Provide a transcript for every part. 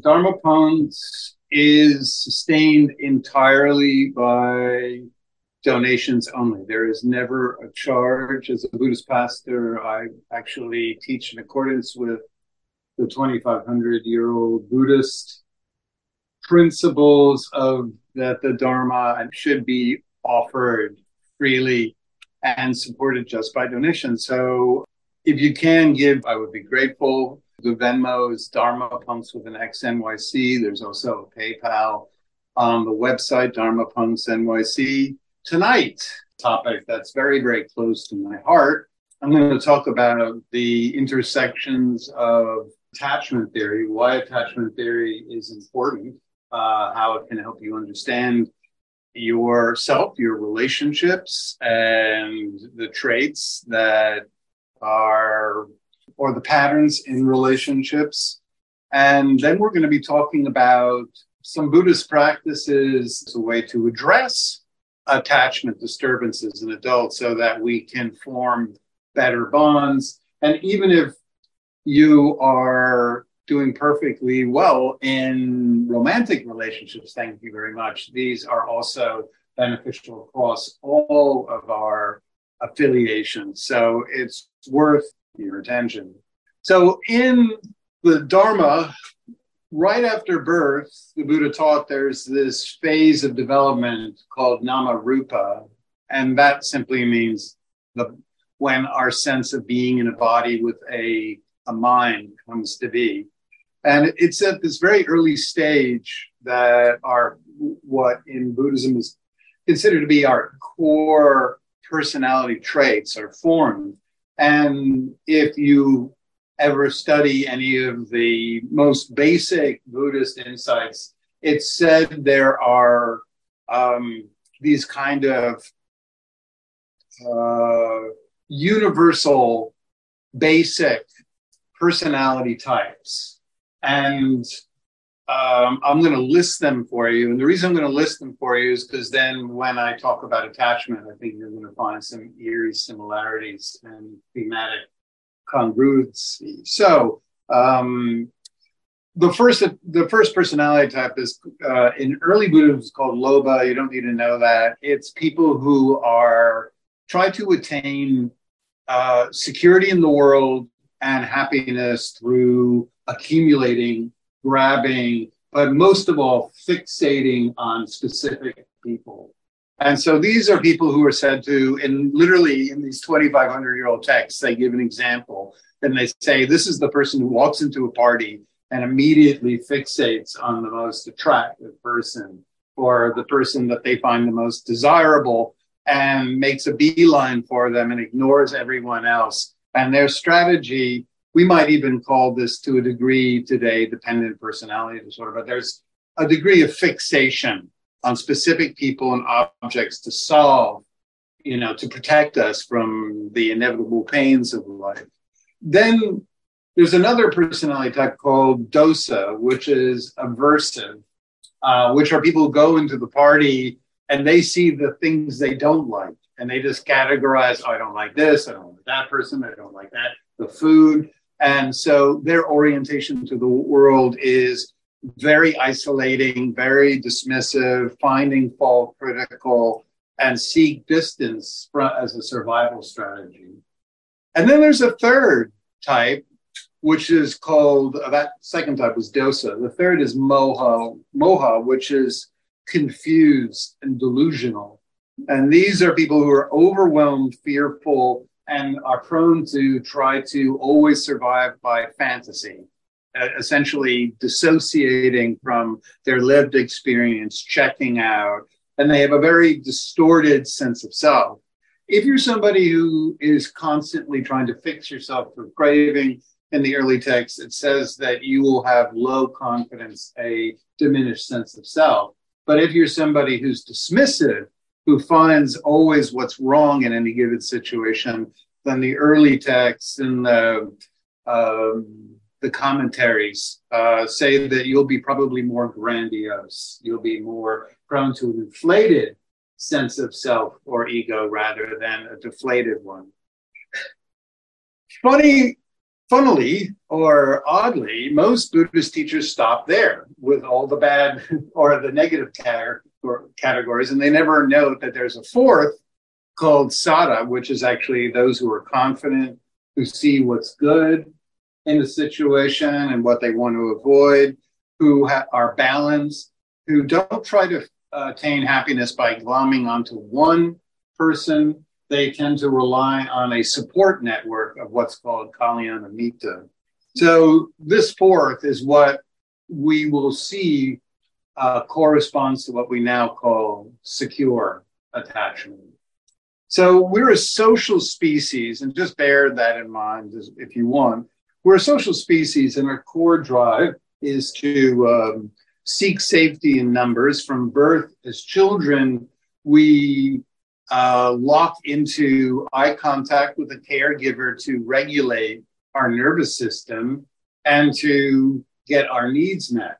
Dharma Punx is sustained entirely by donations only. There is never a charge. As a Buddhist pastor, I actually teach in accordance with the 2,500 year old Buddhist principles of that the Dharma should be offered freely and supported just by donation. So if you can give, I would be grateful. The Venmo is Dharma Punx with an X NYC. There's also a PayPal on the website, Dharma Punx NYC. Tonight, topic that's very, very close to my heart. I'm going to talk about the intersections of attachment theory, why attachment theory is important, uh, how it can help you understand yourself, your relationships, and the traits that are, or the patterns in relationships. And then we're going to be talking about some Buddhist practices as a way to address attachment disturbances in adults so that we can form better bonds. And even if you are doing perfectly well in romantic relationships, thank you very much. These are also beneficial across all of our affiliations. So it's worth your attention. So in the Dharma, right after birth, the Buddha taught there's this phase of development called nama rupa, and that simply means the when our sense of being in a body with a, a mind comes to be. And it's at this very early stage that our what in Buddhism is considered to be our core personality traits are formed. And if you ever study any of the most basic Buddhist insights, it's said there are um, these kind of uh, universal, basic personality types. And um, I'm going to list them for you. And the reason I'm going to list them for you is because then when I talk about attachment, I think you're going to find some eerie similarities and thematic congruency. So, um, the first the first personality type is uh, in early Buddhism is called lobha. You don't need to know that. It's people who are try to attain uh, security in the world and happiness through accumulating grabbing, but most of all, fixating on specific people. And so these are people who are said to, and literally in these 2,500 year old texts, they give an example and they say, this is the person who walks into a party and immediately fixates on the most attractive person or the person that they find the most desirable and makes a beeline for them and ignores everyone else. And their strategy we might even call this to a degree today dependent personality disorder, but there's a degree of fixation on specific people and objects to solve, you know, to protect us from the inevitable pains of life. Then there's another personality type called dosa, which is aversive, uh, which are people who go into the party and they see the things they don't like and they just categorize, oh, I don't like this, I don't like that person, I don't like that, the food. And so their orientation to the world is very isolating, very dismissive, finding fault critical, and seek distance as a survival strategy. And then there's a third type, which is called uh, that second type was dosa. The third is moha, moha, which is confused and delusional. And these are people who are overwhelmed, fearful, and are prone to try to always survive by fantasy, essentially dissociating from their lived experience, checking out, and they have a very distorted sense of self. If you're somebody who is constantly trying to fix yourself for craving, in the early text, it says that you will have low confidence, a diminished sense of self. But if you're somebody who's dismissive, who finds always what's wrong in any given situation, then the early texts and the um, the commentaries uh, say that you'll be probably more grandiose. You'll be more prone to an inflated sense of self or ego rather than a deflated one. Funny funnily or oddly, most Buddhist teachers stop there with all the bad or the negative categories, and they never note that there's a fourth called saddha, which is actually those who are confident, who see what's good in the situation and what they want to avoid, who ha- are balanced, who don't try to uh, attain happiness by glomming onto one person. They tend to rely on a support network of what's called Kalyana Mitta. So, this fourth is what we will see uh, corresponds to what we now call secure attachment. So, we're a social species, and just bear that in mind if you want. We're a social species, and our core drive is to um, seek safety in numbers. From birth, as children, we uh, lock into eye contact with a caregiver to regulate our nervous system and to get our needs met.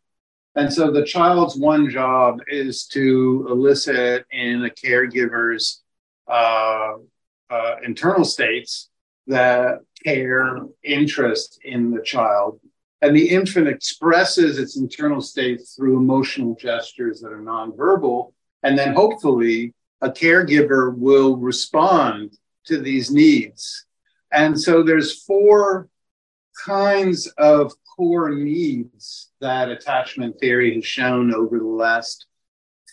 And so the child's one job is to elicit in a caregiver's uh, uh, internal states that care, interest in the child. And the infant expresses its internal states through emotional gestures that are nonverbal. And then hopefully a caregiver will respond to these needs. And so there's four kinds of core needs that attachment theory has shown over the last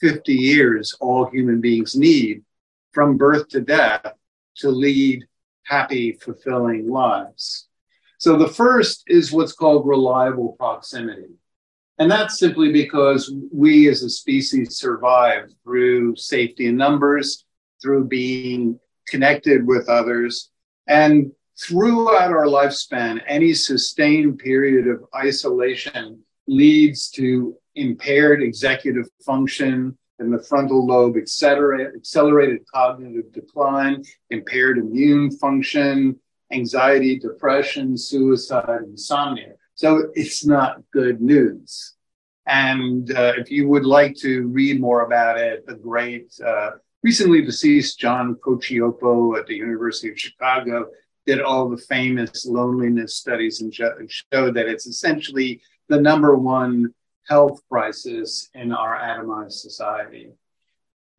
50 years all human beings need from birth to death to lead happy, fulfilling lives. So the first is what's called reliable proximity. And that's simply because we as a species survive through safety in numbers, through being connected with others. And throughout our lifespan, any sustained period of isolation leads to impaired executive function in the frontal lobe, accelerated, accelerated cognitive decline, impaired immune function, anxiety, depression, suicide, insomnia. So it's not good news. And uh, if you would like to read more about it, the great, uh, recently deceased John Cacioppo at the University of Chicago did all the famous loneliness studies and showed that it's essentially the number one health crisis in our atomized society.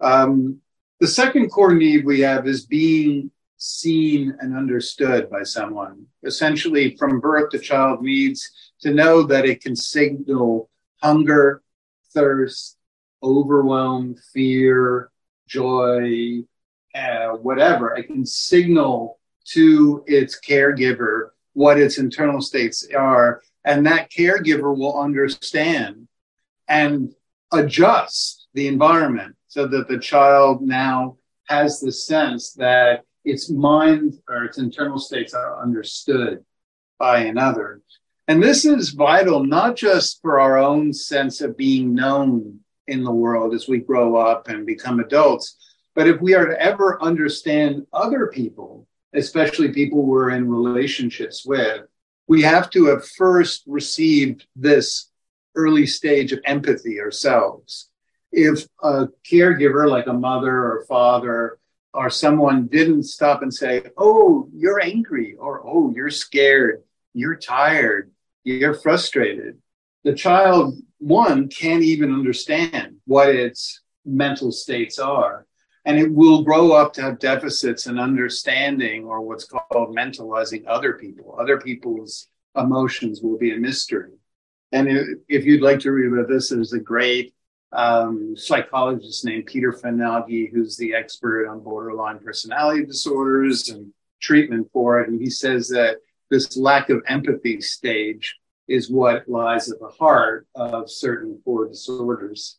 Um, the second core need we have is being seen and understood by someone. Essentially, from birth, the child needs to know that it can signal hunger, thirst, overwhelm, fear, joy, uh, whatever. It can signal to its caregiver what its internal states are, and that caregiver will understand and adjust the environment so that the child now has the sense that its mind or its internal states are understood by another. And this is vital, not just for our own sense of being known in the world as we grow up and become adults, but if we are to ever understand other people, especially people we're in relationships with, we have to have first received this early stage of empathy ourselves. If a caregiver, like a mother or father, or someone didn't stop and say, Oh, you're angry, or Oh, you're scared, you're tired, you're frustrated, the child, one, can't even understand what its mental states are. And it will grow up to have deficits in understanding or what's called mentalizing other people. Other people's emotions will be a mystery. And if you'd like to read about this, there's a great um, psychologist named Peter Fonagy, who's the expert on borderline personality disorders and treatment for it. And he says that this lack of empathy stage is what lies at the heart of certain core disorders.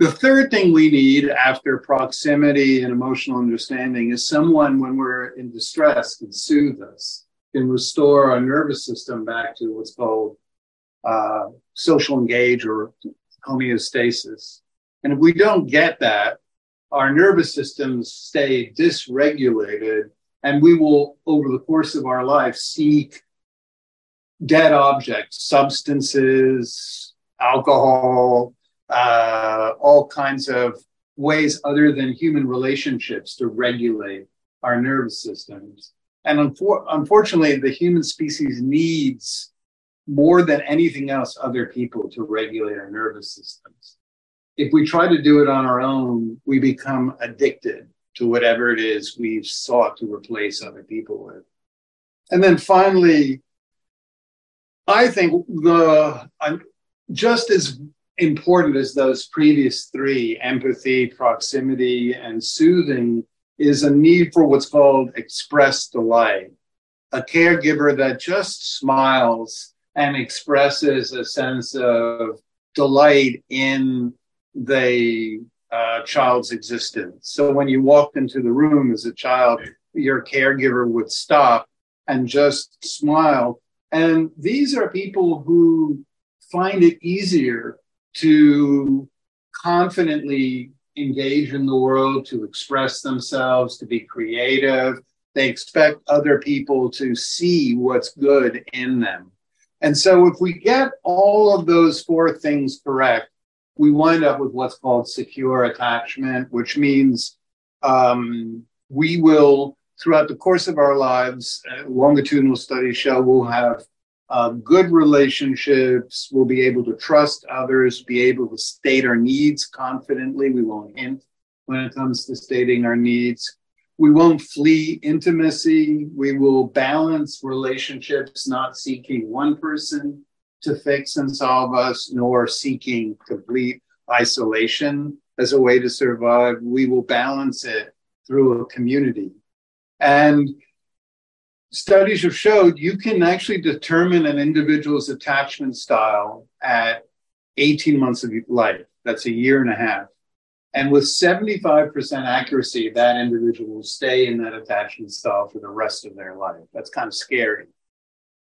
The third thing we need after proximity and emotional understanding is someone, when we're in distress, can soothe us, can restore our nervous system back to what's called uh, social engage or homeostasis. And if we don't get that, our nervous systems stay dysregulated, and we will, over the course of our life, seek dead objects, substances, alcohol, uh, all kinds of ways other than human relationships to regulate our nervous systems. And unfor- unfortunately, the human species needs more than anything else other people to regulate our nervous systems. If we try to do it on our own, we become addicted to whatever it is we've sought to replace other people with. And then finally, I think the uh, just as important as those previous three empathy, proximity, and soothing is a need for what's called express delight. A caregiver that just smiles and expresses a sense of delight in the uh, child's existence. So when you walked into the room as a child, your caregiver would stop and just smile. And these are people who find it easier to confidently engage in the world, to express themselves, to be creative. They expect other people to see what's good in them. And so, if we get all of those four things correct, we wind up with what's called secure attachment, which means um, we will, throughout the course of our lives, uh, longitudinal studies show we'll have uh, good relationships. We'll be able to trust others, be able to state our needs confidently. We won't hint when it comes to stating our needs. We won't flee intimacy. We will balance relationships, not seeking one person to fix and solve us, nor seeking complete isolation as a way to survive. We will balance it through a community. And studies have showed you can actually determine an individual's attachment style at 18 months of life. That's a year and a half. And with 75% accuracy, that individual will stay in that attachment style for the rest of their life. That's kind of scary.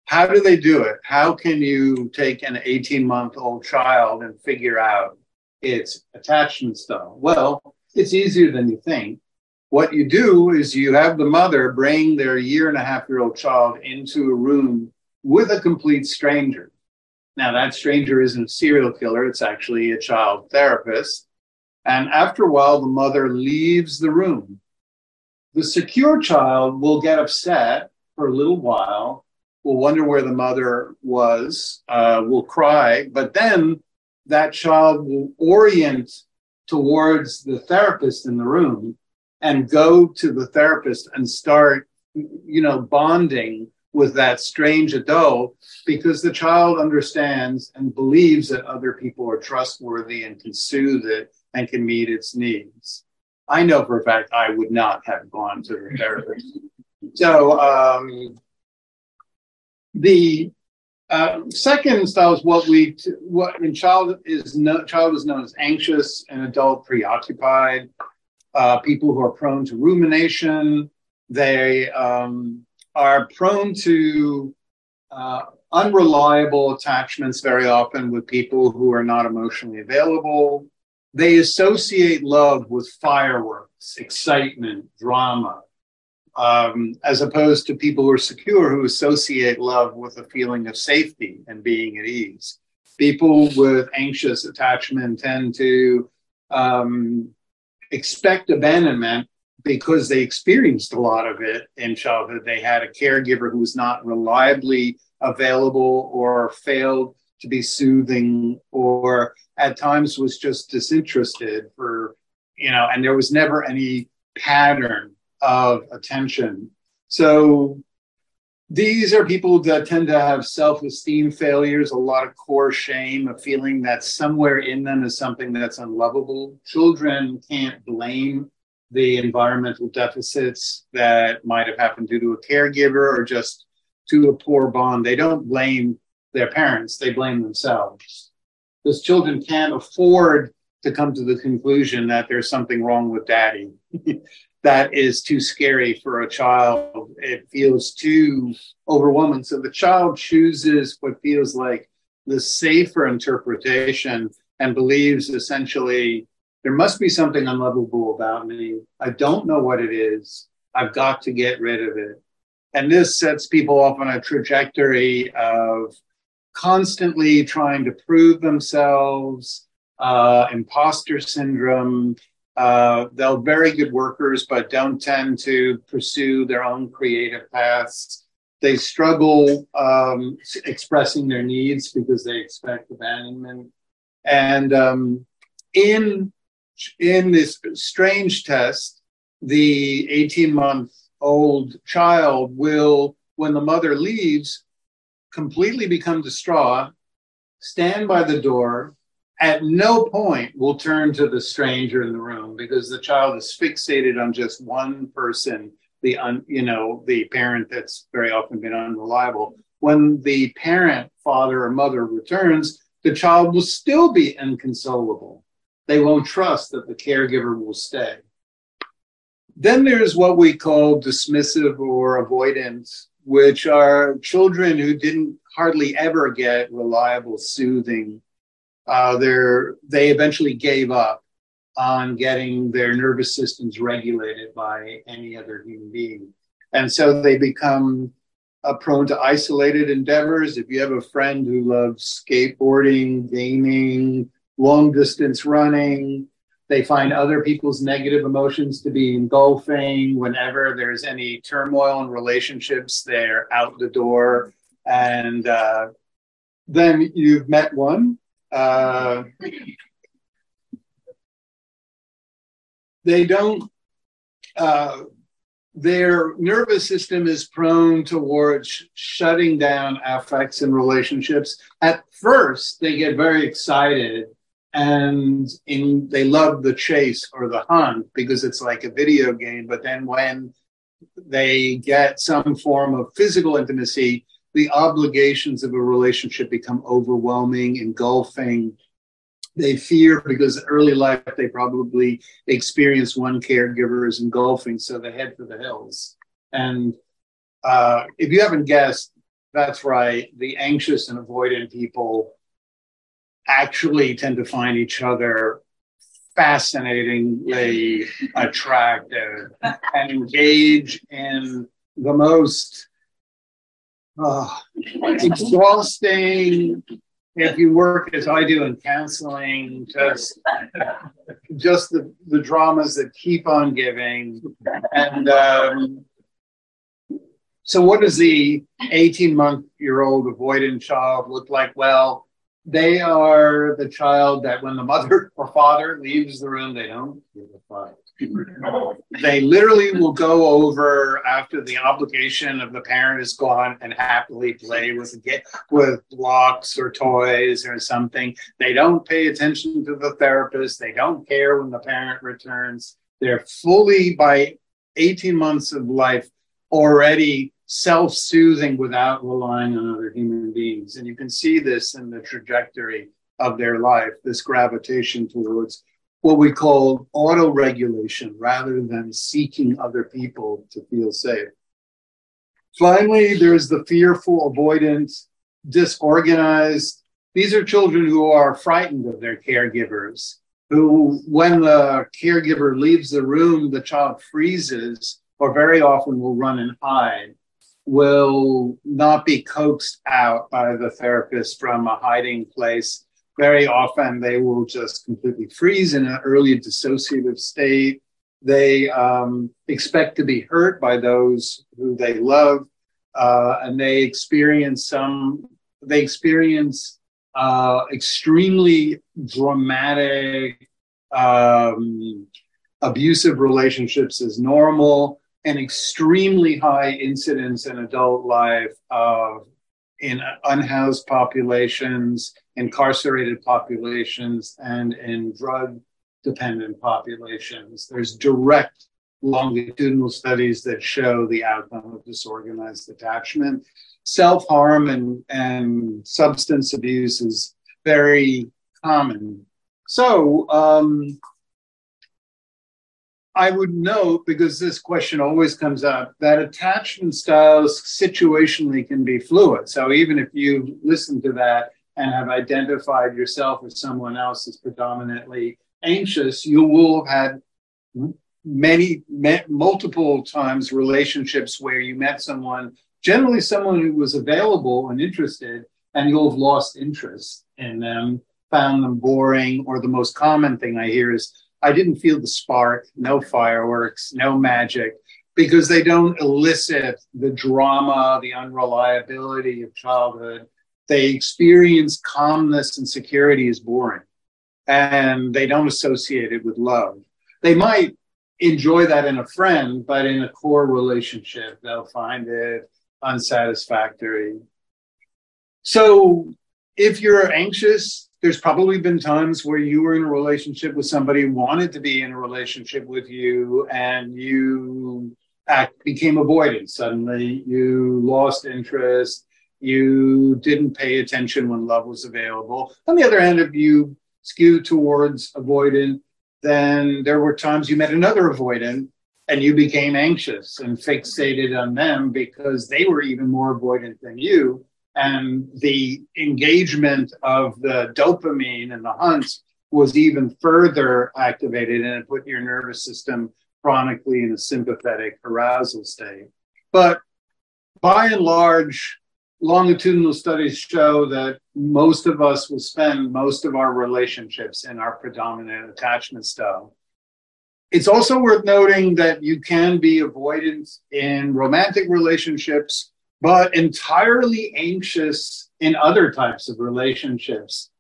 How do they do it? How can you take an 18 month old child and figure out its attachment style? Well, it's easier than you think what you do is you have the mother bring their year and a half year old child into a room with a complete stranger. Now, that stranger isn't a serial killer, it's actually a child therapist. And after a while, the mother leaves the room. The secure child will get upset for a little while, will wonder where the mother was, uh, will cry, but then that child will orient towards the therapist in the room and go to the therapist and start, you know, bonding with that strange adult because the child understands and believes that other people are trustworthy and can soothe it and can meet its needs. I know for a fact I would not have gone to the therapist. so um, the uh, second style is what we what in child is no, child is known as anxious and adult preoccupied uh, people who are prone to rumination. They um, are prone to uh, unreliable attachments very often with people who are not emotionally available. They associate love with fireworks, excitement, drama, um, as opposed to people who are secure who associate love with a feeling of safety and being at ease. People with anxious attachment tend to um, expect abandonment because they experienced a lot of it in childhood. They had a caregiver who was not reliably available or failed to be soothing or at times was just disinterested for, you know, and there was never any pattern of attention. So these are people that tend to have self esteem failures, a lot of core shame, a feeling that somewhere in them is something that's unlovable. Children can't blame the environmental deficits that might have happened due to a caregiver or just to a poor bond. They don't blame their parents, they blame themselves. Because children can't afford to come to the conclusion that there's something wrong with daddy. that is too scary for a child. It feels too overwhelming. So the child chooses what feels like the safer interpretation and believes essentially there must be something unlovable about me. I don't know what it is. I've got to get rid of it. And this sets people off on a trajectory of constantly trying to prove themselves, uh, imposter syndrome, Uh, they're very good workers, but don't tend to pursue their own creative paths. They struggle um, expressing their needs because they expect abandonment. And um, in in this strange test, the 18 month old child will, when the mother leaves, completely become distraught, stand by the door, at no point will turn to the stranger in the room because the child is fixated on just one person the un, you know the parent that's very often been unreliable. When the parent father or mother returns the child will still be inconsolable. They won't trust that the caregiver will stay. Then there's what we call dismissive or avoidance which are children who didn't hardly ever get reliable soothing uh, they eventually gave up on getting their nervous systems regulated by any other human being. And so they become uh, prone to isolated endeavors. If you have a friend who loves skateboarding, gaming, long distance running, they find other people's negative emotions to be engulfing. Whenever there's any turmoil in relationships, they're out the door. And uh, then you've met one uh, they don't, uh, their nervous system is prone towards shutting down affects and relationships. At first, they get very excited and in, they love the chase or the hunt because it's like a video game. But then when they get some form of physical intimacy, the obligations of a relationship become overwhelming, engulfing. They fear because early life they probably experienced one caregiver as engulfing, so they head for the hills. And uh, if you haven't guessed, that's right. The anxious and avoidant people actually tend to find each other fascinatingly attractive and engage in the most uh, exhausting if you work as I do in counseling, just just the, the dramas that keep on giving. And um, so, what does the 18 month year old avoidant child look like? Well, they are the child that when the mother or father leaves the room, they don't give a fuck. They literally will go over after the obligation of the parent is gone and happily play with with blocks or toys or something. They don't pay attention to the therapist. They don't care when the parent returns. They're fully by 18 months of life already self-soothing without relying on other human beings. And you can see this in the trajectory of their life, this gravitation towards what we call auto regulation rather than seeking other people to feel safe. Finally, there's the fearful, avoidant, disorganized. These are children who are frightened of their caregivers, who, when the caregiver leaves the room, the child freezes or very often will run and hide, will not be coaxed out by the therapist from a hiding place very often they will just completely freeze in an early dissociative state. They um, expect to be hurt by those who they love, uh, and they experience some. They experience uh, extremely dramatic, um, abusive relationships as normal, and extremely high incidence in adult life of in unhoused populations, incarcerated populations, and in drug dependent populations. There's direct longitudinal studies that show the outcome of disorganized attachment. Self harm and, and substance abuse is very common. So, um, I would note, because this question always comes up, that attachment styles situationally can be fluid. So even if you listen to that and have identified yourself as someone else as predominantly anxious, you will have had many, multiple times relationships where you met someone, generally someone who was available and interested, and you'll have lost interest in them, found them boring, or the most common thing I hear is I didn't feel the spark, no fireworks, no magic, because they don't elicit the drama, the unreliability of childhood. They experience calmness and security as boring, and they don't associate it with love. They might enjoy that in a friend, but in a core relationship, they'll find it unsatisfactory. So if you're anxious, there's probably been times where you were in a relationship with somebody who wanted to be in a relationship with you and you act, became avoidant. Suddenly you lost interest. You didn't pay attention when love was available. On the other hand, if you skewed towards avoidant, then there were times you met another avoidant and you became anxious and fixated on them because they were even more avoidant than you. And the engagement of the dopamine and the hunts was even further activated and it put your nervous system chronically in a sympathetic arousal state. But by and large, longitudinal studies show that most of us will spend most of our relationships in our predominant attachment style. It's also worth noting that you can be avoidant in romantic relationships, but entirely anxious in other types of relationships.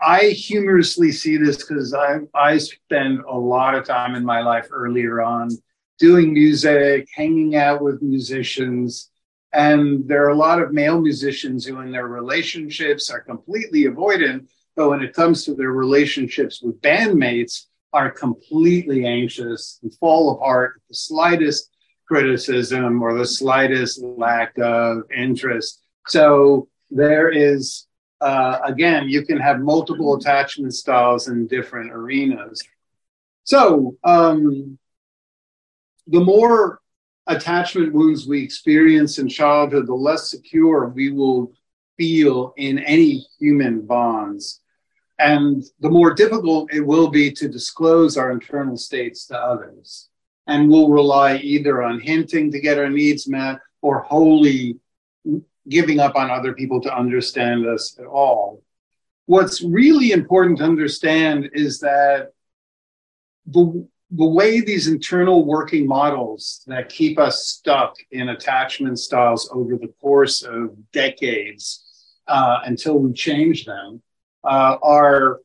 I humorously see this because I, I spend a lot of time in my life earlier on doing music, hanging out with musicians. And there are a lot of male musicians who, in their relationships, are completely avoidant. But when it comes to their relationships with bandmates, are completely anxious and fall apart at the slightest criticism or the slightest lack of interest. So there is, uh, again, you can have multiple attachment styles in different arenas. So um, the more attachment wounds we experience in childhood, the less secure we will feel in any human bonds. And the more difficult it will be to disclose our internal states to others. And we'll rely either on hinting to get our needs met or wholly giving up on other people to understand us at all. What's really important to understand is that the, the way these internal working models that keep us stuck in attachment styles over the course of decades uh, until we change them uh, are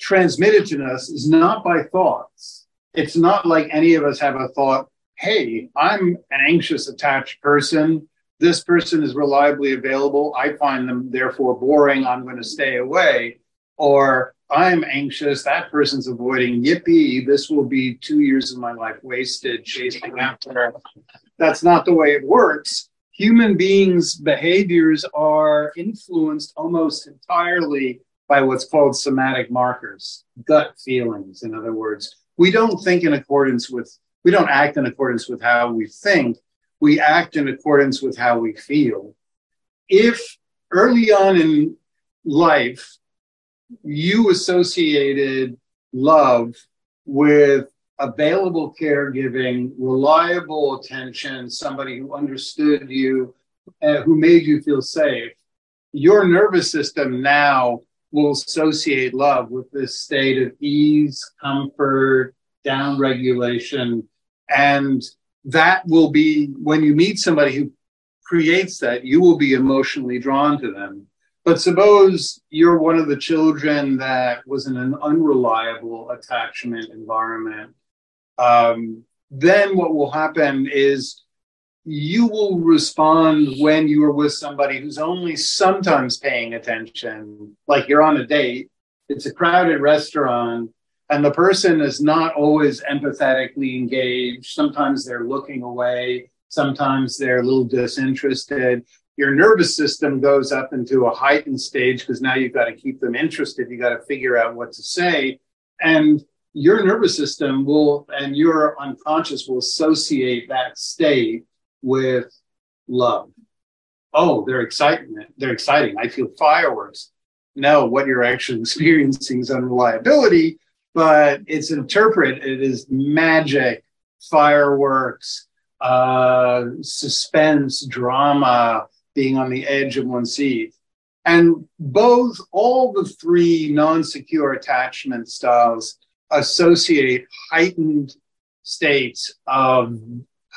transmitted to us is not by thoughts. It's not like any of us have a thought, hey, I'm an anxious attached person. This person is reliably available. I find them therefore boring. I'm going to stay away. Or I'm anxious. That person's avoiding. Yippee, this will be two years of my life wasted chasing after. That's not the way it works. Human beings' behaviors are influenced almost entirely by what's called somatic markers, gut feelings, in other words. We don't think in accordance with, we don't act in accordance with how we think, we act in accordance with how we feel. If early on in life, you associated love with available caregiving, reliable attention, somebody who understood you, uh, who made you feel safe, your nervous system now will associate love with this state of ease, comfort, down regulation. And that will be when you meet somebody who creates that, you will be emotionally drawn to them. But suppose you're one of the children that was in an unreliable attachment environment. Um, then what will happen is you will respond when you are with somebody who's only sometimes paying attention, like you're on a date, it's a crowded restaurant, and the person is not always empathetically engaged. Sometimes they're looking away, sometimes they're a little disinterested. Your nervous system goes up into a heightened stage because now you've got to keep them interested. You got to figure out what to say. And your nervous system will, and your unconscious will associate that state with love. Oh, they're exciting. They're exciting. I feel fireworks. No, what you're actually experiencing is unreliability, but it's interpreted as magic, fireworks, uh, suspense, drama, being on the edge of one's seat. And both, all the three non secure attachment styles associate heightened states of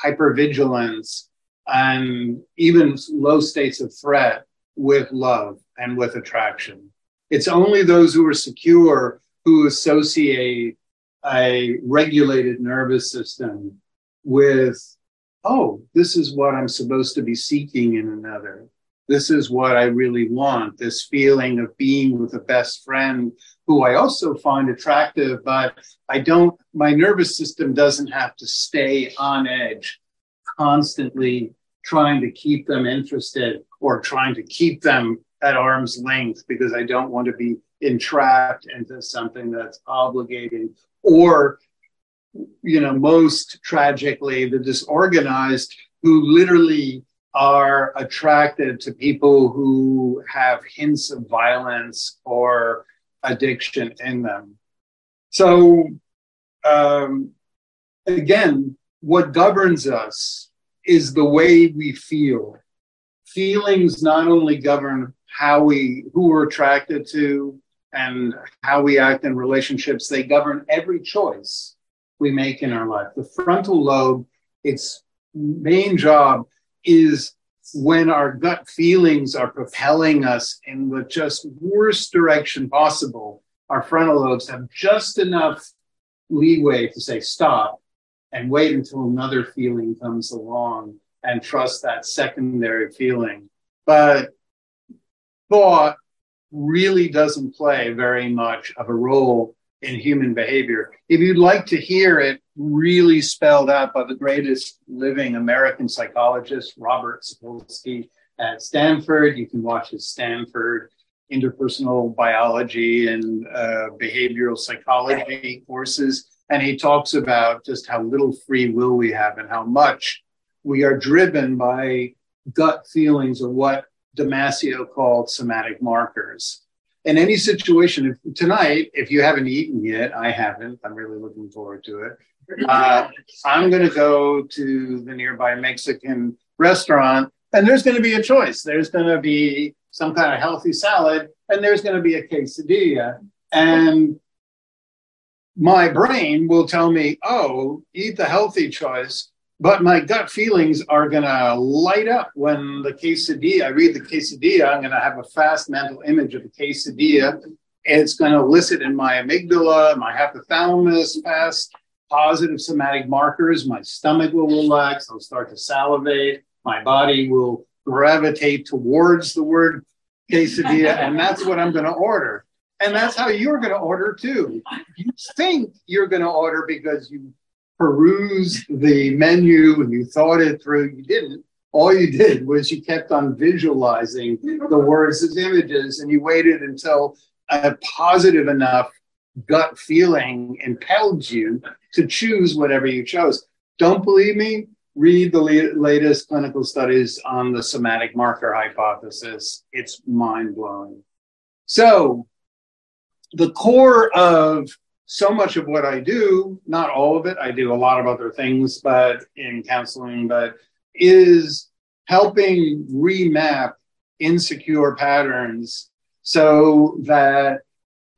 hypervigilance and even low states of threat with love and with attraction. It's only those who are secure who associate a regulated nervous system with, oh, this is what I'm supposed to be seeking in another. This is what I really want this feeling of being with a best friend who I also find attractive, but I don't, my nervous system doesn't have to stay on edge, constantly trying to keep them interested or trying to keep them at arm's length because I don't want to be entrapped into something that's obligating or you know most tragically the disorganized who literally are attracted to people who have hints of violence or addiction in them. So um, again what governs us is the way we feel. Feelings not only govern how we who we're attracted to and how we act in relationships they govern every choice we make in our life. The frontal lobe its main job is when our gut feelings are propelling us in the just worst direction possible our frontal lobes have just enough leeway to say stop and wait until another feeling comes along and trust that secondary feeling. But thought really doesn't play very much of a role in human behavior. If you'd like to hear it really spelled out by the greatest living American psychologist, Robert Sapolsky at Stanford, you can watch his Stanford interpersonal biology and uh, behavioral psychology courses. And he talks about just how little free will we have and how much we are driven by gut feelings or what Damasio called somatic markers. In any situation, if, tonight, if you haven't eaten yet, I haven't, I'm really looking forward to it. Uh, I'm going to go to the nearby Mexican restaurant, and there's going to be a choice. There's going to be some kind of healthy salad, and there's going to be a quesadilla. And my brain will tell me, oh, eat the healthy choice but my gut feelings are going to light up when the quesadilla, I read the quesadilla, I'm going to have a fast mental image of the quesadilla. It's going to elicit in my amygdala, my hypothalamus, fast positive somatic markers. My stomach will relax. I'll start to salivate. My body will gravitate towards the word quesadilla. and that's what I'm going to order. And that's how you're going to order too. You think you're going to order because you perused the menu and you thought it through. You didn't. All you did was you kept on visualizing the words as images and you waited until a positive enough gut feeling impelled you to choose whatever you chose. Don't believe me? Read the latest clinical studies on the somatic marker hypothesis. It's mind blowing. So, the core of so much of what I do, not all of it, I do a lot of other things, but in counseling, but is helping remap insecure patterns so that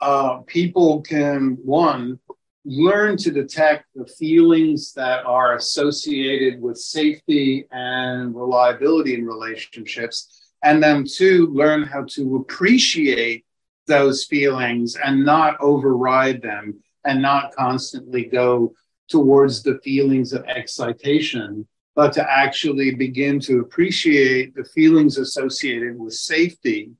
uh, people can, one, learn to detect the feelings that are associated with safety and reliability in relationships, and then two, learn how to appreciate those feelings and not override them and not constantly go towards the feelings of excitation, but to actually begin to appreciate the feelings associated with safety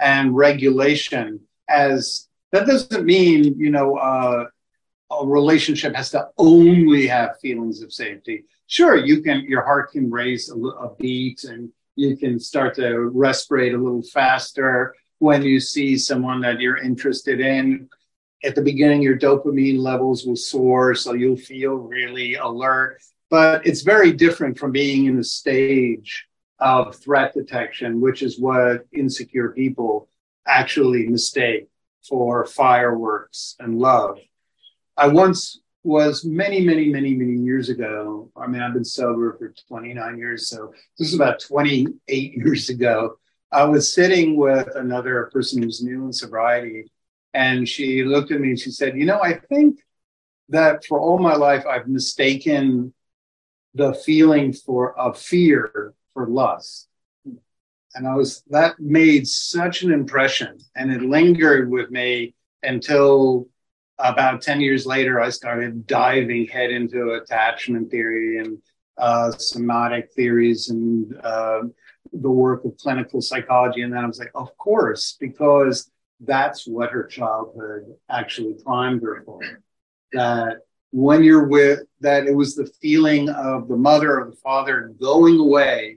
and regulation as that doesn't mean, you know, uh, a relationship has to only have feelings of safety. Sure, you can, your heart can raise a, a beat and you can start to respirate a little faster when you see someone that you're interested in. At the beginning, your dopamine levels will soar, so you'll feel really alert. But it's very different from being in a stage of threat detection, which is what insecure people actually mistake for fireworks and love. I once was many, many, many, many years ago. I mean, I've been sober for 29 years, so this is about 28 years ago. I was sitting with another person who's new in sobriety, and she looked at me and she said, You know, I think that for all my life I've mistaken the feeling for of fear for lust. And I was that made such an impression and it lingered with me until about 10 years later I started diving head into attachment theory and uh, somatic theories and uh, the work of clinical psychology. And then I was like, of course, because that's what her childhood actually primed her for. That when you're with, that it was the feeling of the mother or the father going away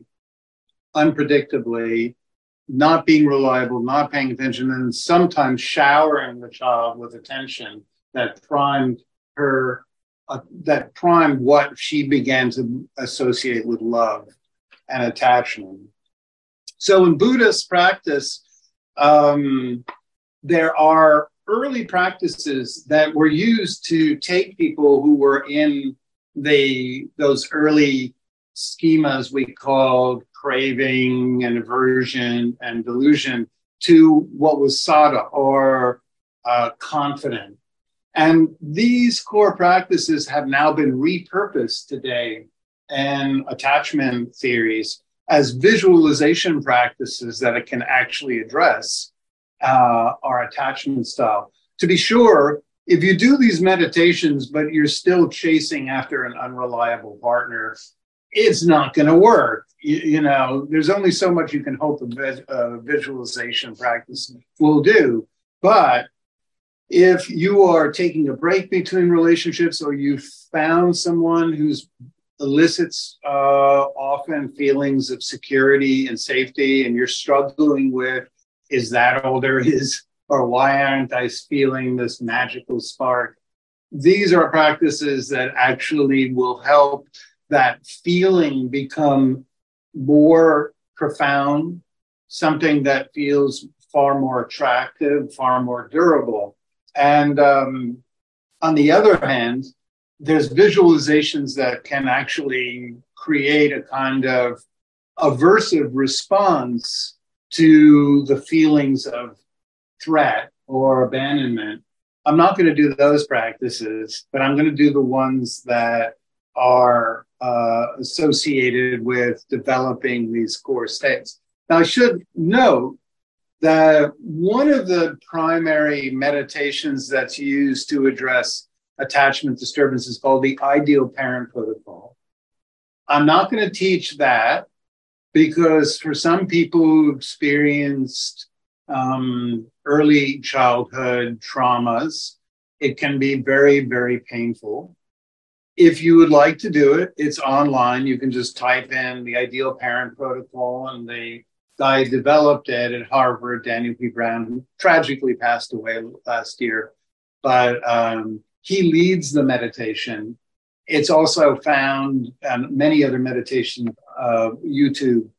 unpredictably, not being reliable, not paying attention, and sometimes showering the child with attention that primed her, uh, that primed what she began to associate with love and attachment. So in Buddhist practice, um, there are early practices that were used to take people who were in the those early schemas we called craving and aversion and delusion to what was saddha or uh, confident. And these core practices have now been repurposed today in attachment theories as visualization practices that it can actually address uh, our attachment style. To be sure, if you do these meditations, but you're still chasing after an unreliable partner, it's not going to work. You, you, know, there's only so much you can hope a, a visualization practice will do. But if you are taking a break between relationships or you found someone who's elicits uh, often feelings of security and safety, and you're struggling with is that all there is? Or why aren't I feeling this magical spark? These are practices that actually will help that feeling become more profound, something that feels far more attractive, far more durable. And um, on the other hand, there's visualizations that can actually create a kind of aversive response to the feelings of threat or abandonment. I'm not going to do those practices, but I'm going to do the ones that are uh, associated with developing these core states. Now, I should note that one of the primary meditations that's used to address attachment disturbance is called the ideal parent protocol. I'm not going to teach that because for some people who experienced um, early childhood traumas, it can be very, very painful. If you would like to do it, it's online. You can just type in the ideal parent protocol, and the guy developed it at Harvard, Daniel P. Brown, who tragically passed away last year. But um, he leads the meditation. It's also found on many other meditation uh, YouTube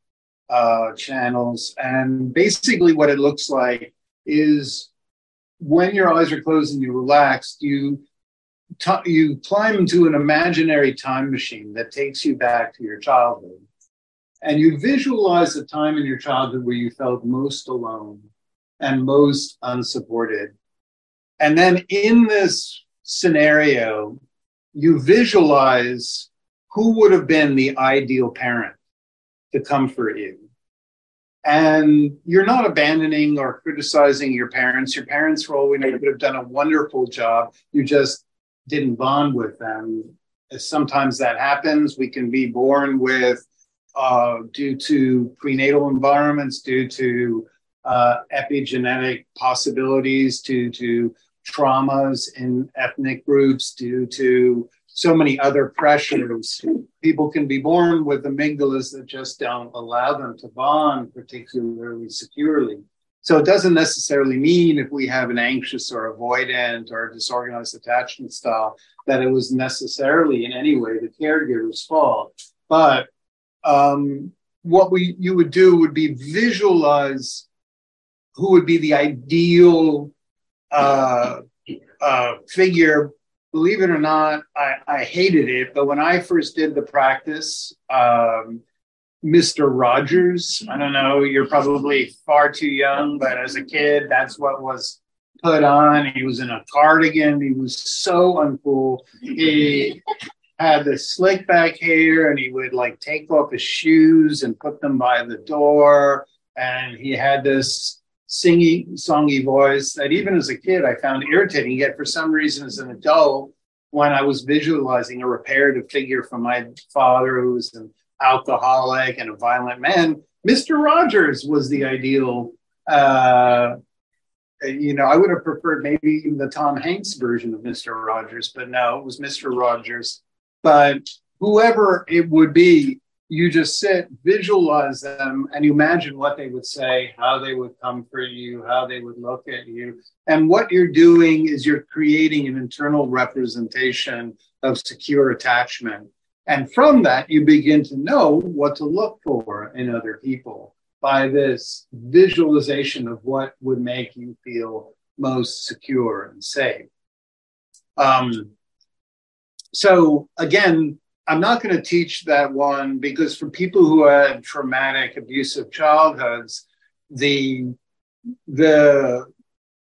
uh, channels. And basically, what it looks like is when your eyes are closed and you're relaxed, you t- you climb into an imaginary time machine that takes you back to your childhood, and you visualize a time in your childhood where you felt most alone and most unsupported. And then in this scenario, you visualize who would have been the ideal parent to comfort you. And you're not abandoning or criticizing your parents. Your parents, for all we know, could have done a wonderful job. You just didn't bond with them. Sometimes that happens. We can be born with, uh, due to prenatal environments, due to uh, epigenetic possibilities, due to traumas in ethnic groups, due to so many other pressures. People can be born with amygdalas that just don't allow them to bond particularly securely. So it doesn't necessarily mean if we have an anxious or avoidant or disorganized attachment style that it was necessarily in any way the caregiver's fault. But um, what we you would do would be visualize who would be the ideal uh, uh, figure believe it or not, I, I hated it. But when I first did the practice, um, Mr. Rogers, I don't know, you're probably far too young, but as a kid, that's what was put on. He was in a cardigan. He was so uncool. He had this slick back hair and he would like take off his shoes and put them by the door. And he had this singy, songy voice that even as a kid I found irritating. Yet for some reason, as an adult, when I was visualizing a reparative figure from my father, who was an alcoholic and a violent man, Mr. Rogers was the ideal. Uh, you know, I would have preferred maybe even the Tom Hanks version of Mr. Rogers, but no, it was Mr. Rogers. But whoever it would be, you just sit, visualize them, and you imagine what they would say, how they would comfort you, how they would look at you. And what you're doing is you're creating an internal representation of secure attachment. And from that, you begin to know what to look for in other people by this visualization of what would make you feel most secure and safe. Um, so, again, I'm not going to teach that one because for people who had traumatic, abusive childhoods, the the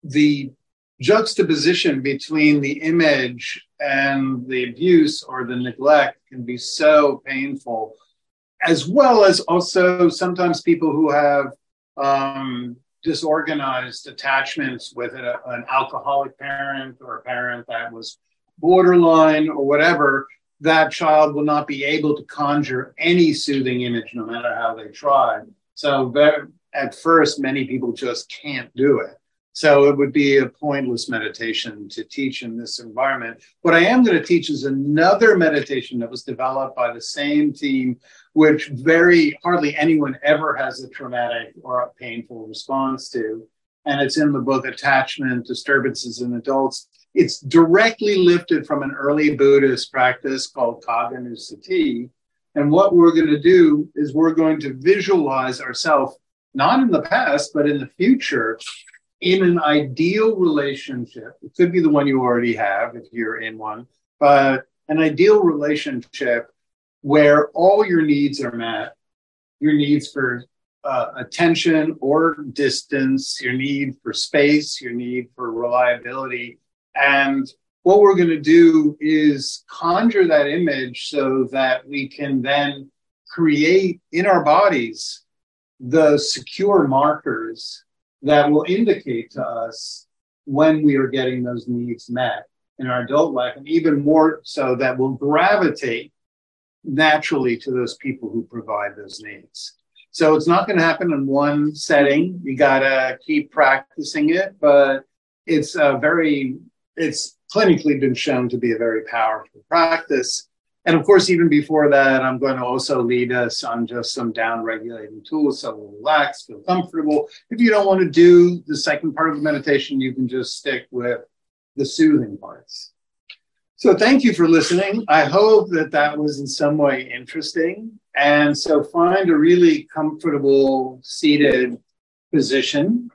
the juxtaposition between the image and the abuse or the neglect can be so painful, as well as also sometimes people who have um, disorganized attachments with a, an alcoholic parent or a parent that was borderline or whatever that child will not be able to conjure any soothing image no matter how they try. So at first, many people just can't do it. So it would be a pointless meditation to teach in this environment. What I am going to teach is another meditation that was developed by the same team, which very hardly anyone ever has a traumatic or a painful response to. And it's in the book Attachment Disturbances in Adults. It's directly lifted from an early Buddhist practice called Kaga And what we're going to do is we're going to visualize ourselves, not in the past, but in the future, in an ideal relationship. It could be the one you already have if you're in one, but an ideal relationship where all your needs are met your needs for uh, attention or distance, your need for space, your need for reliability, and what we're going to do is conjure that image so that we can then create in our bodies the secure markers that will indicate to us when we are getting those needs met in our adult life, and even more so that will gravitate naturally to those people who provide those needs. So it's not going to happen in one setting. You got to keep practicing it, but it's a very it's clinically been shown to be a very powerful practice. And of course, even before that, I'm going to also lead us on just some down regulating tools so we'll relax, feel comfortable. If you don't want to do the second part of the meditation, you can just stick with the soothing parts. So, thank you for listening. I hope that that was in some way interesting. And so, find a really comfortable seated position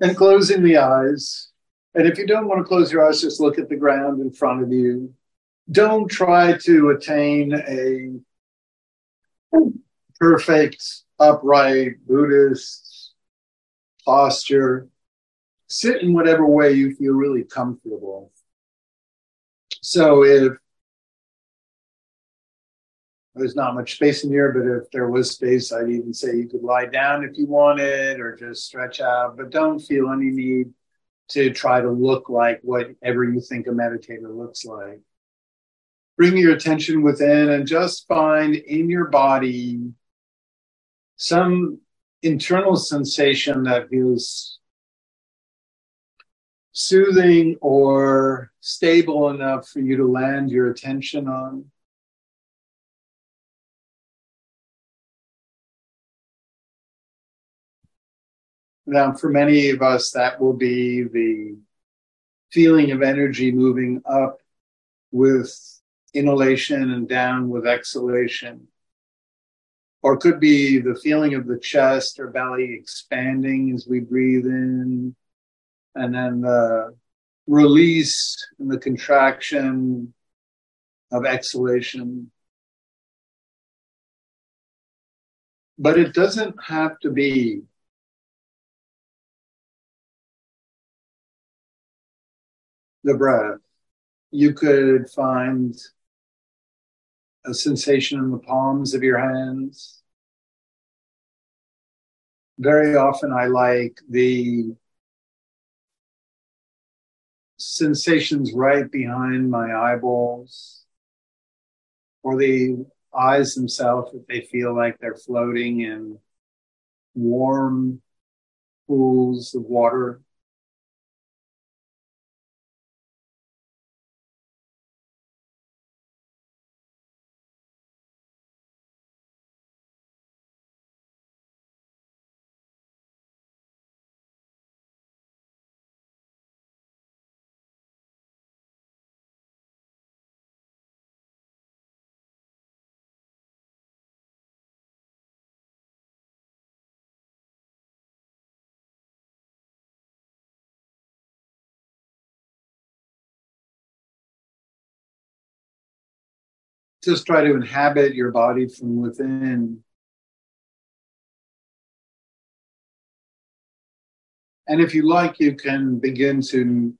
and closing the eyes. And if you don't want to close your eyes, just look at the ground in front of you. Don't try to attain a perfect, upright Buddhist posture. Sit in whatever way you feel really comfortable. So if there's not much space in here, but if there was space, I'd even say you could lie down if you wanted or just stretch out, but don't feel any need to try to look like whatever you think a meditator looks like. Bring your attention within and just find in your body some internal sensation that feels soothing or stable enough for you to land your attention on. Now, for many of us, that will be the feeling of energy moving up with inhalation and down with exhalation. or could be the feeling of the chest or belly expanding as we breathe in, and then the release and the contraction of exhalation. But it doesn't have to be the breath. You could find a sensation in the palms of your hands. Very often, I like the sensations right behind my eyeballs or the eyes themselves if they feel like they're floating in warm pools of water. Just try to inhabit your body from within. And if you like, you can begin to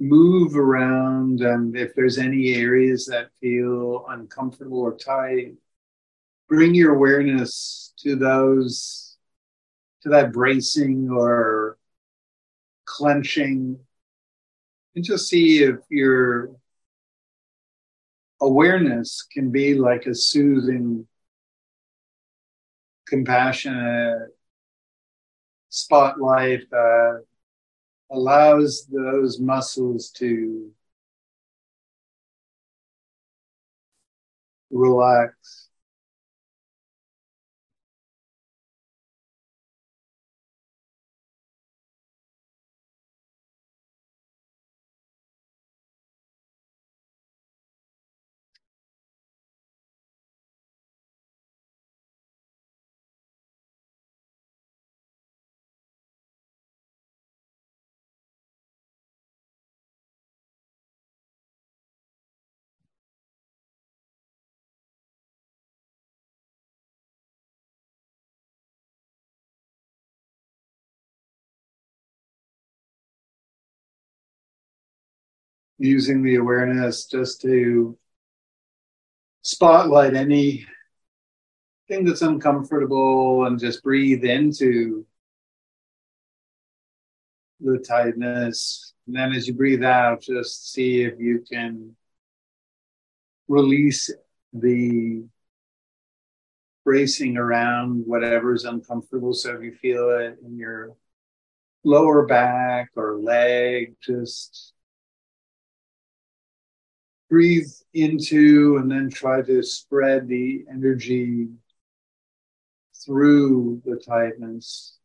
move around. And if there's any areas that feel uncomfortable or tight, bring your awareness to those, to that bracing or clenching. And just see if you're awareness can be like a soothing, compassionate spotlight that allows those muscles to relax. Using the awareness just to spotlight any thing that's uncomfortable and just breathe into the tightness. And then as you breathe out, just see if you can release the bracing around whatever's uncomfortable. So if you feel it in your lower back or leg, just breathe into and then try to spread the energy through the tightness.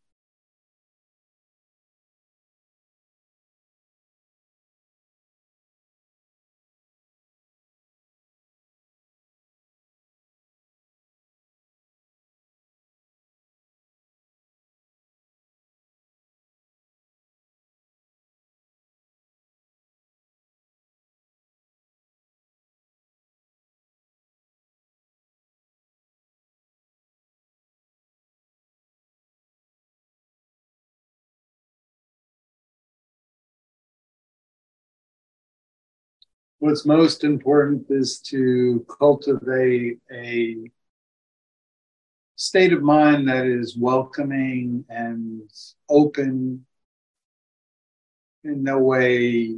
What's most important is to cultivate a state of mind that is welcoming and open, in no way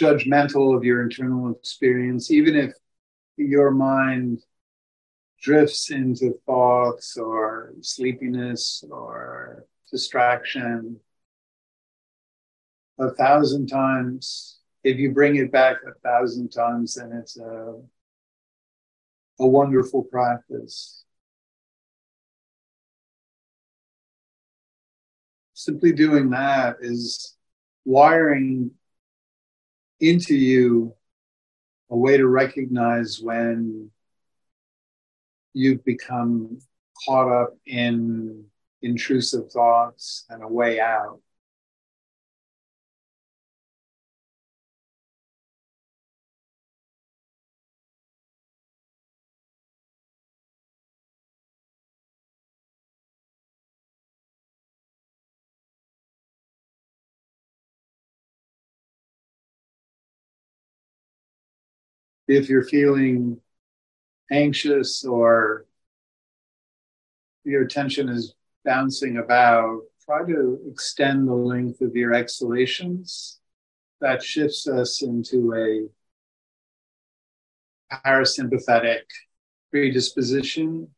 judgmental of your internal experience, even if your mind drifts into thoughts or sleepiness or distraction a thousand times. If you bring it back a thousand times, then it's a, a wonderful practice. Simply doing that is wiring into you a way to recognize when you've become caught up in intrusive thoughts and a way out. If you're feeling anxious or your attention is bouncing about, try to extend the length of your exhalations. That shifts us into a parasympathetic predisposition.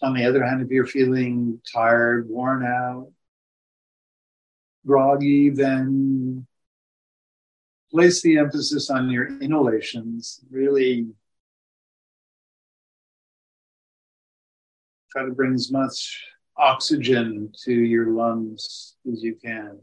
On the other hand, if you're feeling tired, worn out, groggy, then place the emphasis on your inhalations. Really try to bring as much oxygen to your lungs as you can.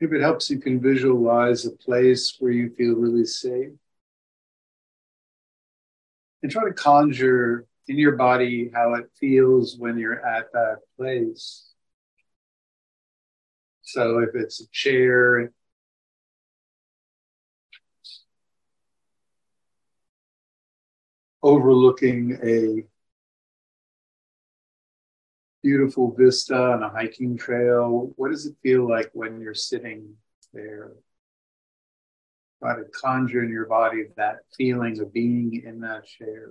If it helps, you can visualize a place where you feel really safe. And try to conjure in your body how it feels when you're at that place. So if it's a chair, overlooking a beautiful vista on a hiking trail. What does it feel like when you're sitting there? Try to conjure in your body that feeling of being in that chair.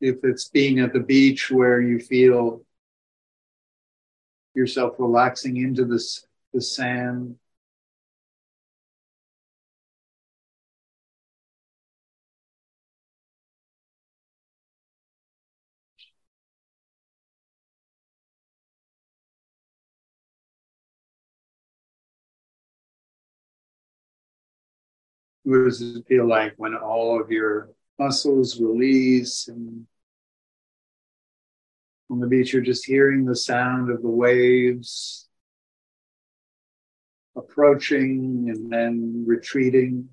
If it's being at the beach where you feel yourself relaxing into this, the sand, What does it feel like when all of your muscles release and on the beach you're just hearing the sound of the waves approaching and then retreating.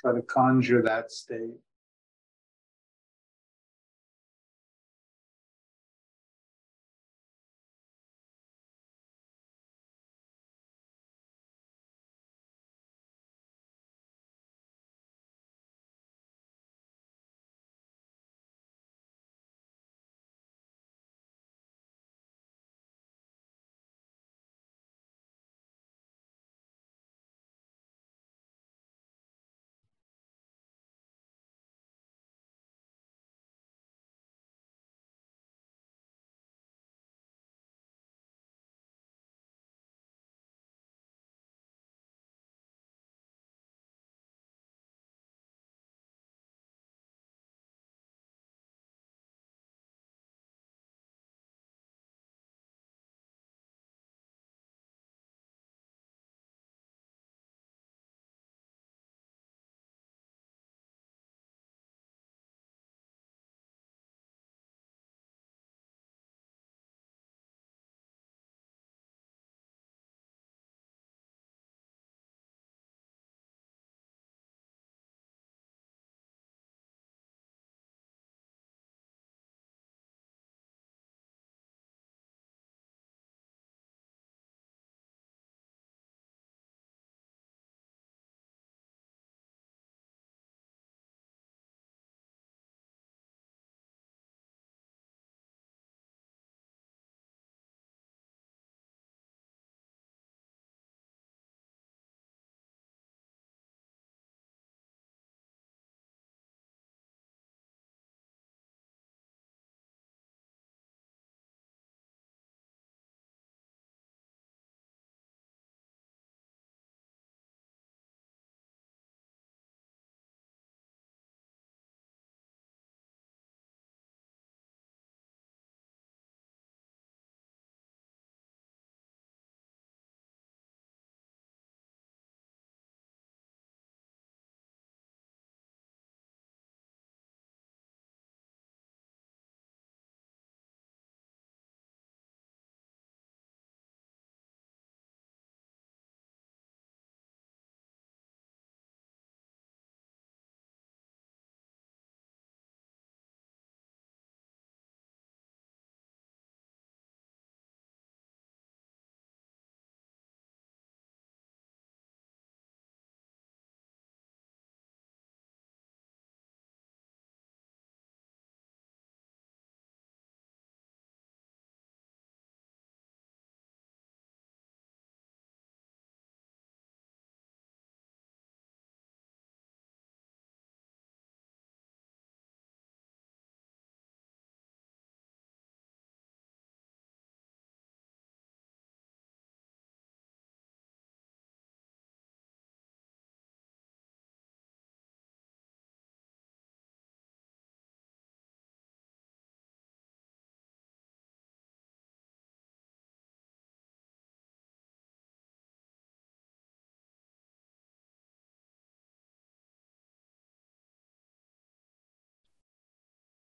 Try to conjure that state.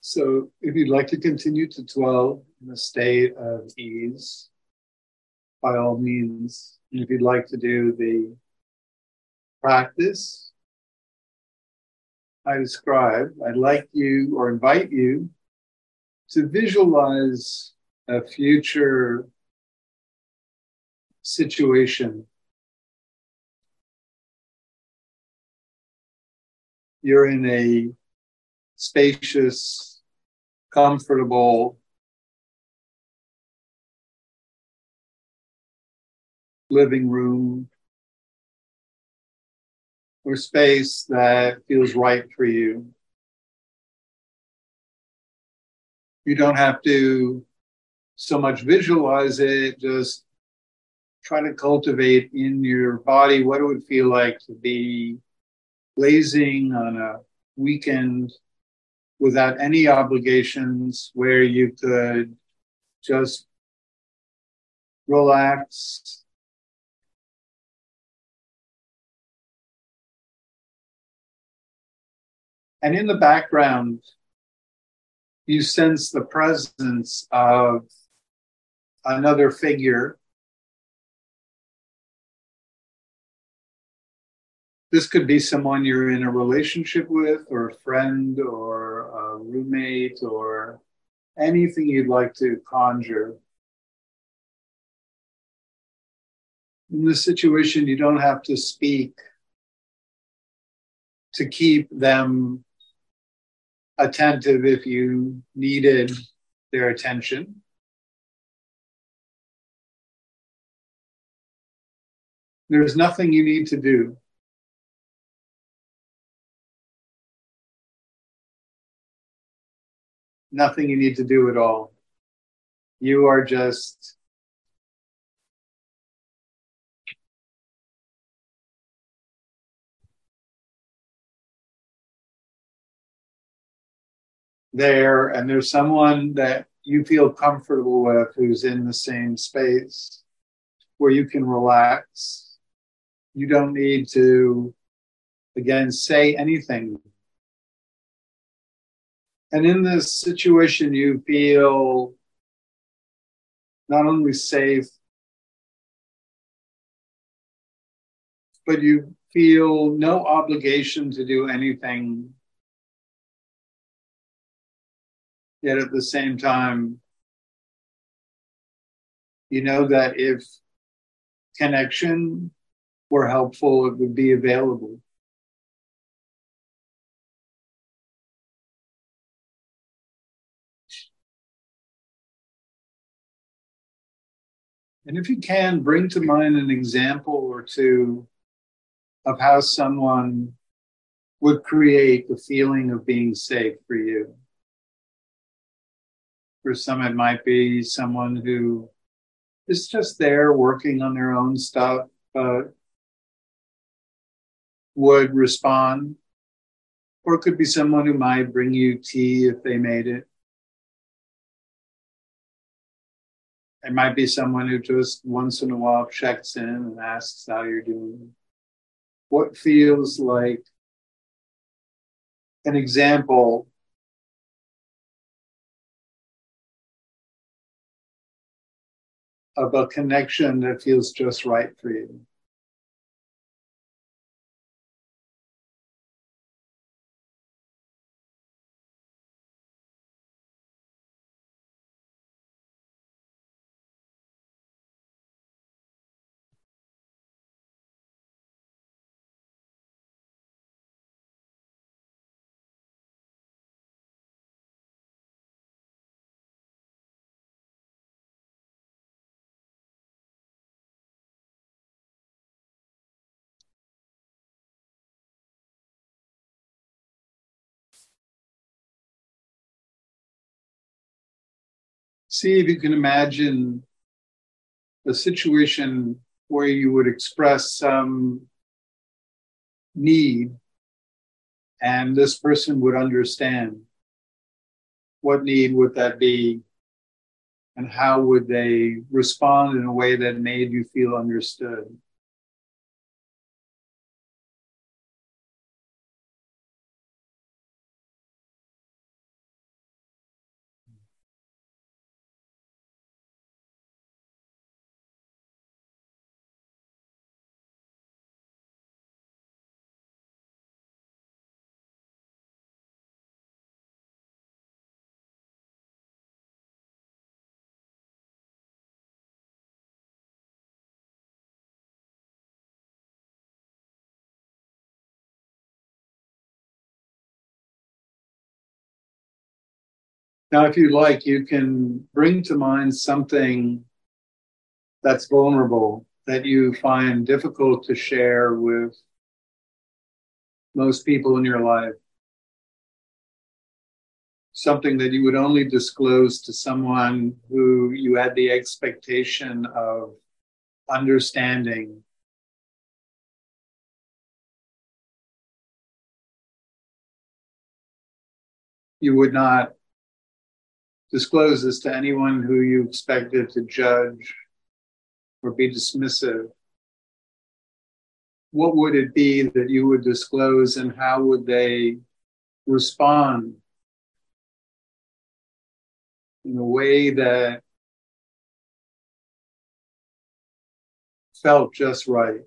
So if you'd like to continue to dwell in a state of ease, by all means. And if you'd like to do the practice I describe, I'd like you or invite you to visualize a future situation. You're in a spacious comfortable, living room or space that feels right for you. You don't have to so much visualize it, just try to cultivate in your body what it would feel like to be lazing on a weekend without any obligations where you could just relax. And in the background, you sense the presence of another figure this could be someone you're in a relationship with, or a friend, or a roommate, or anything you'd like to conjure. In this situation, you don't have to speak to keep them attentive if you needed their attention. There's nothing you need to do. Nothing you need to do at all. You are just there, and there's someone that you feel comfortable with who's in the same space where you can relax. You don't need to, again, say anything and in this situation, you feel not only safe, but you feel no obligation to do anything. Yet at the same time, you know that if connection were helpful, it would be available. And if you can, bring to mind an example or two of how someone would create the feeling of being safe for you. For some, it might be someone who is just there working on their own stuff, but would respond. Or it could be someone who might bring you tea if they made it. It might be someone who just once in a while checks in and asks how you're doing. What feels like an example of a connection that feels just right for you. See if you can imagine a situation where you would express some need and this person would understand. What need would that be? And how would they respond in a way that made you feel understood? Now, if you like, you can bring to mind something that's vulnerable that you find difficult to share with most people in your life. Something that you would only disclose to someone who you had the expectation of understanding. You would not disclose this to anyone who you expected to judge or be dismissive, what would it be that you would disclose and how would they respond in a way that felt just right?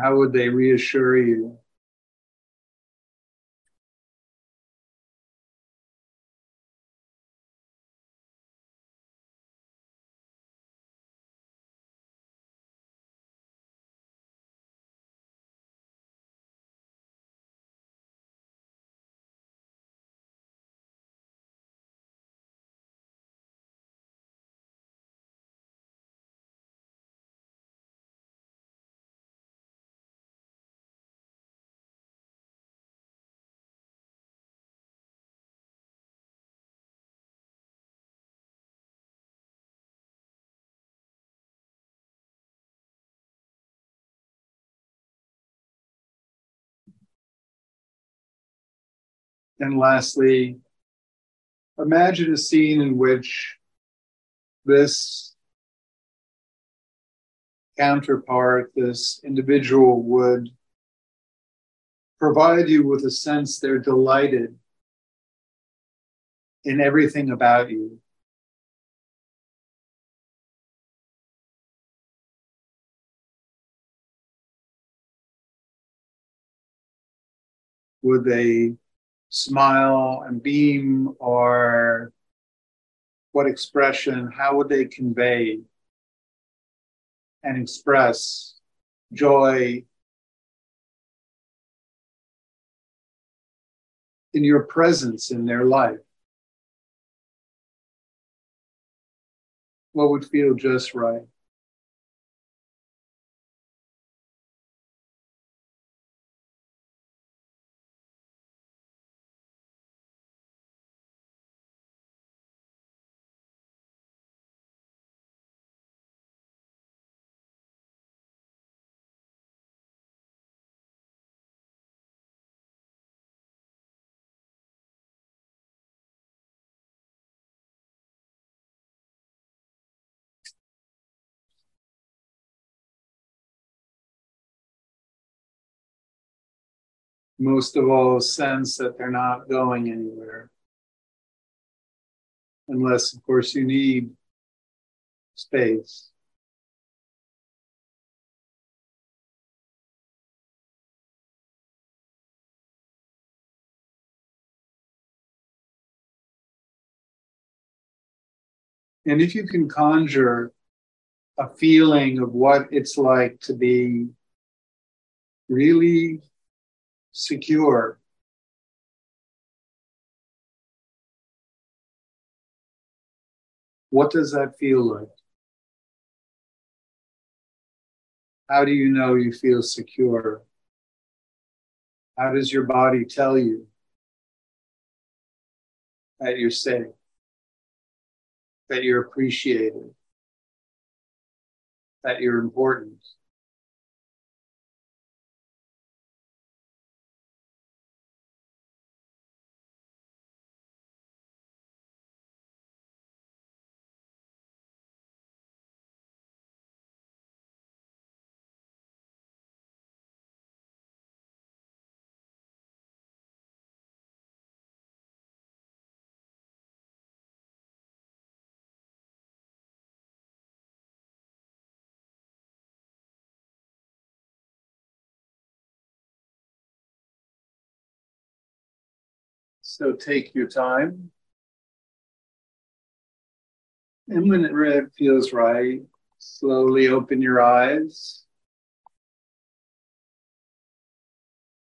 How would they reassure you? And lastly, imagine a scene in which this counterpart, this individual would provide you with a sense they're delighted in everything about you. Would they smile and beam or what expression, how would they convey and express joy in your presence in their life? What would feel just right? Most of all sense that they're not going anywhere. Unless, of course, you need space. And if you can conjure a feeling of what it's like to be really secure. What does that feel like? How do you know you feel secure? How does your body tell you that you're safe, that you're appreciated, that you're important? So take your time. And when it feels right, slowly open your eyes.